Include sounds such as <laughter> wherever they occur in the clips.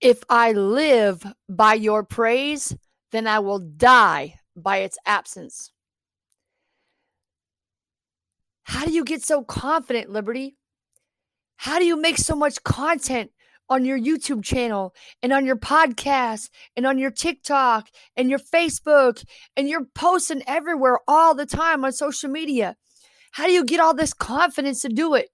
If I live by your praise, then I will die by its absence. How do you get so confident, Liberty? How do you make so much content on your YouTube channel and on your podcast and on your TikTok and your Facebook and you're posting everywhere all the time on social media. How do you get all this confidence to do it?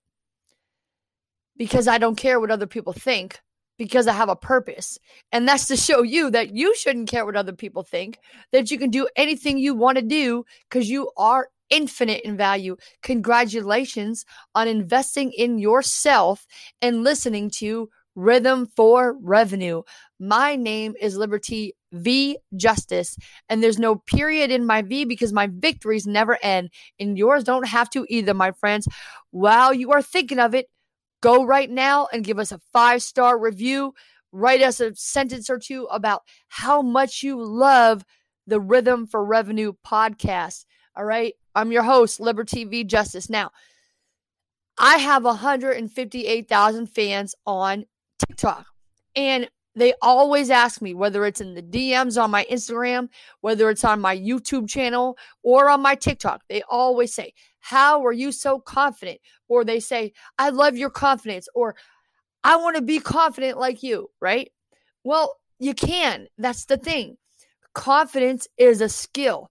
Because I don't care what other people think, because I have a purpose. And that's to show you that you shouldn't care what other people think, that you can do anything you want to do because you are infinite in value. Congratulations on investing in yourself and listening to Rhythm for Revenue. My name is Liberty V Justice, and there's no period in my V because my victories never end, and yours don't have to either, my friends. While you are thinking of it, go right now and give us a five star review. Write us a sentence or two about how much you love the Rhythm for Revenue podcast. All right. I'm your host, Liberty V Justice. Now, I have 158,000 fans on TikTok. And they always ask me whether it's in the DMs on my Instagram, whether it's on my YouTube channel or on my TikTok. They always say, How are you so confident? Or they say, I love your confidence, or I want to be confident like you, right? Well, you can. That's the thing. Confidence is a skill.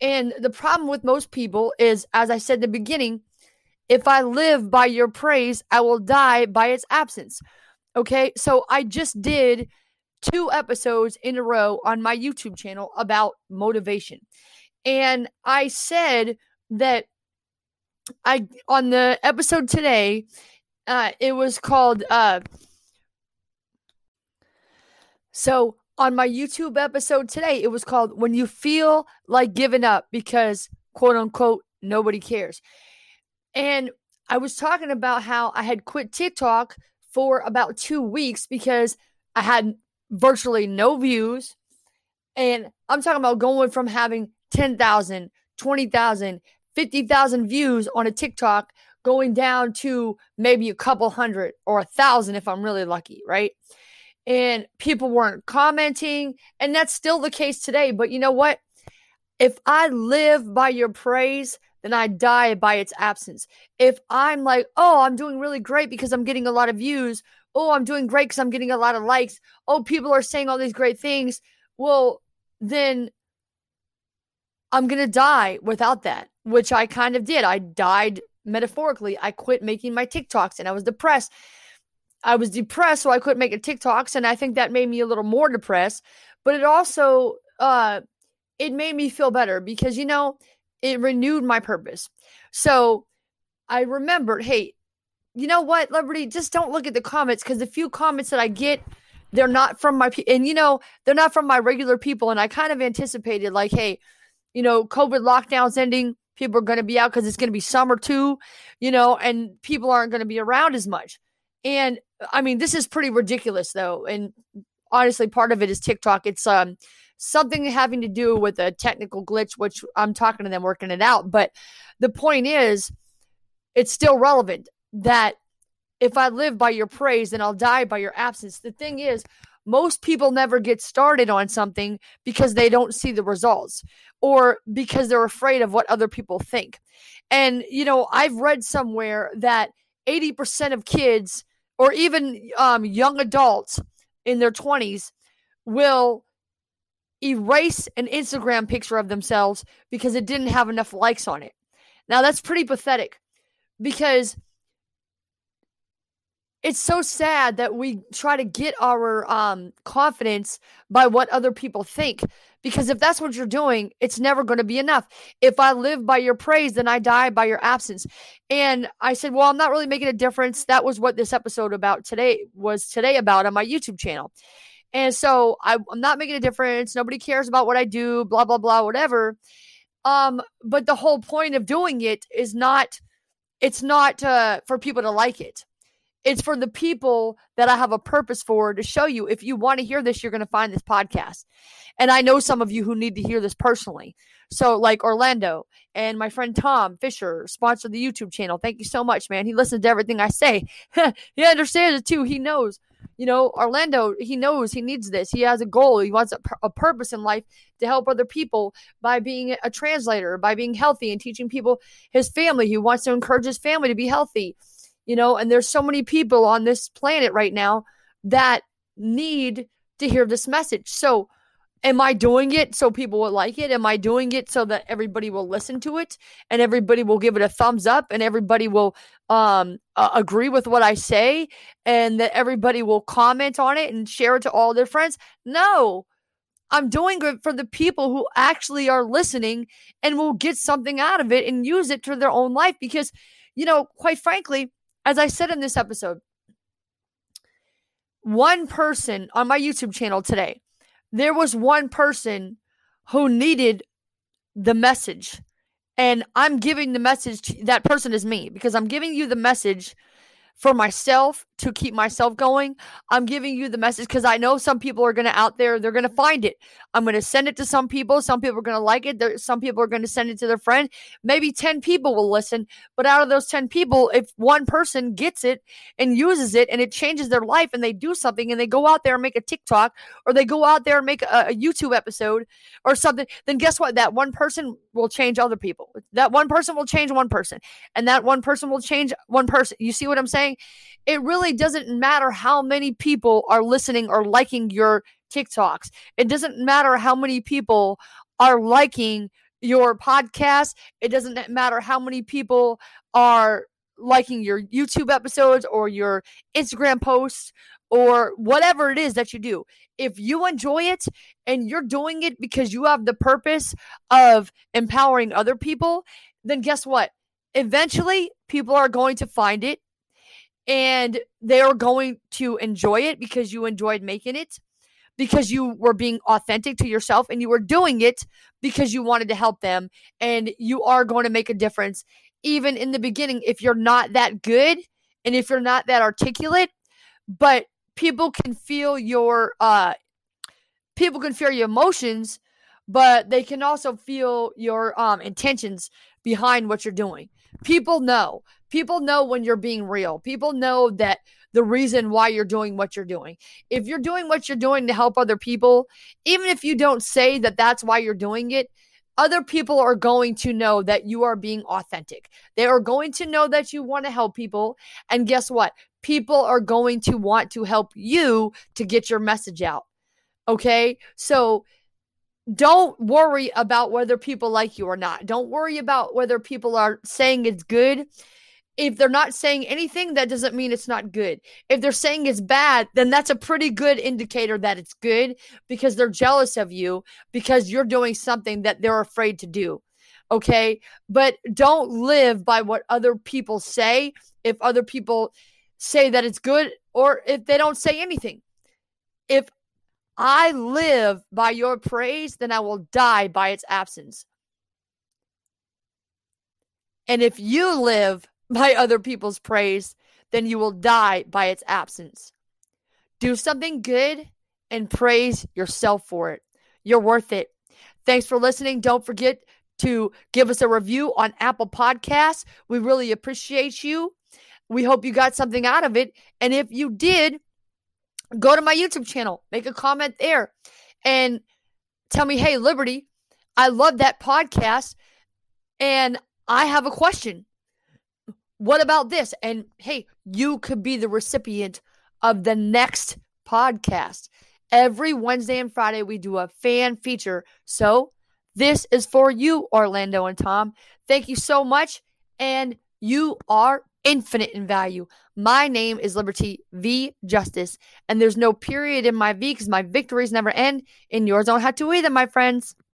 And the problem with most people is, as I said in the beginning, if I live by your praise, I will die by its absence. Okay, so I just did two episodes in a row on my YouTube channel about motivation. And I said that I on the episode today, uh, it was called uh so on my YouTube episode today, it was called When You Feel Like Giving Up because quote unquote nobody cares. And I was talking about how I had quit TikTok for about two weeks because I had virtually no views. And I'm talking about going from having 10,000, 20,000, 50,000 views on a TikTok going down to maybe a couple hundred or a thousand if I'm really lucky, right? And people weren't commenting. And that's still the case today. But you know what? If I live by your praise, then I die by its absence. If I'm like, oh, I'm doing really great because I'm getting a lot of views. Oh, I'm doing great because I'm getting a lot of likes. Oh, people are saying all these great things. Well, then I'm going to die without that, which I kind of did. I died metaphorically. I quit making my TikToks and I was depressed. I was depressed, so I couldn't make making TikToks. And I think that made me a little more depressed. But it also, uh, it made me feel better because, you know, it renewed my purpose. So I remembered, hey, you know what, Liberty, just don't look at the comments because the few comments that I get, they're not from my pe- and you know they're not from my regular people. And I kind of anticipated like, hey, you know, COVID lockdowns ending, people are going to be out because it's going to be summer too, you know, and people aren't going to be around as much. And I mean, this is pretty ridiculous though, and honestly, part of it is TikTok. It's um something having to do with a technical glitch, which I'm talking to them working it out. But the point is, it's still relevant that if I live by your praise, then I'll die by your absence. The thing is, most people never get started on something because they don't see the results or because they're afraid of what other people think. And, you know, I've read somewhere that 80% of kids or even um, young adults in their 20s will erase an Instagram picture of themselves because it didn't have enough likes on it. Now, that's pretty pathetic because it's so sad that we try to get our um, confidence by what other people think. Because if that's what you're doing, it's never going to be enough. If I live by your praise, then I die by your absence. And I said, well, I'm not really making a difference. That was what this episode about today was today about on my YouTube channel. And so I, I'm not making a difference. Nobody cares about what I do, blah, blah, blah, whatever. Um, but the whole point of doing it is not, it's not uh, for people to like it. It's for the people that I have a purpose for to show you. If you want to hear this, you're going to find this podcast. And I know some of you who need to hear this personally. So, like Orlando and my friend Tom Fisher, sponsored the YouTube channel. Thank you so much, man. He listens to everything I say. <laughs> he understands it too. He knows. You know, Orlando, he knows he needs this. He has a goal. He wants a, a purpose in life to help other people by being a translator, by being healthy and teaching people his family. He wants to encourage his family to be healthy. You know, and there's so many people on this planet right now that need to hear this message. So, am I doing it so people will like it? Am I doing it so that everybody will listen to it and everybody will give it a thumbs up and everybody will um uh, agree with what I say and that everybody will comment on it and share it to all their friends? No. I'm doing it for the people who actually are listening and will get something out of it and use it for their own life because you know, quite frankly, as I said in this episode, one person on my YouTube channel today, there was one person who needed the message. And I'm giving the message to that person is me because I'm giving you the message for myself to keep myself going. I'm giving you the message because I know some people are going to out there, they're going to find it. I'm going to send it to some people. Some people are going to like it. There, some people are going to send it to their friend. Maybe 10 people will listen. But out of those 10 people, if one person gets it and uses it and it changes their life and they do something and they go out there and make a TikTok or they go out there and make a, a YouTube episode or something, then guess what? That one person will change other people. That one person will change one person. And that one person will change one person. You see what I'm saying? It really doesn't matter how many people are listening or liking your TikToks. It doesn't matter how many people are liking your podcast. It doesn't matter how many people are liking your YouTube episodes or your Instagram posts or whatever it is that you do. If you enjoy it and you're doing it because you have the purpose of empowering other people, then guess what? Eventually, people are going to find it and they are going to enjoy it because you enjoyed making it because you were being authentic to yourself and you were doing it because you wanted to help them and you are going to make a difference. Even in the beginning if you're not that good and if you're not that articulate but people can feel your uh people can feel your emotions but they can also feel your um intentions behind what you're doing. People know People know when you're being real. People know that the reason why you're doing what you're doing. If you're doing what you're doing to help other people, even if you don't say that that's why you're doing it, other people are going to know that you are being authentic. They are going to know that you want to help people. And guess what? People are going to want to help you to get your message out. Okay. So don't worry about whether people like you or not. Don't worry about whether people are saying it's good if they're not saying anything, that doesn't mean it's not good. If they're saying it's bad, then that's a pretty good indicator that it's good because they're jealous of you because you're doing something that they're afraid to do. Okay. But don't live by what other people say if other people say that it's good or if they don't say anything. If I live by your praise, then I will die by its absence. And if you live by other people's praise, then you will die by its absence. Do something good and praise yourself for it. You're worth it. Thanks for listening. Don't forget to give us a review on Apple Podcasts. We really appreciate you. We hope you got something out of it. And if you did, go to my YouTube channel, make a comment there, and tell me, hey, Liberty, I love that podcast. And I have a question what about this? And hey, you could be the recipient of the next podcast. Every Wednesday and Friday, we do a fan feature. So this is for you, Orlando and Tom. Thank you so much. And you are infinite in value. My name is Liberty V Justice, and there's no period in my V because my victories never end, and yours don't have to either, my friends.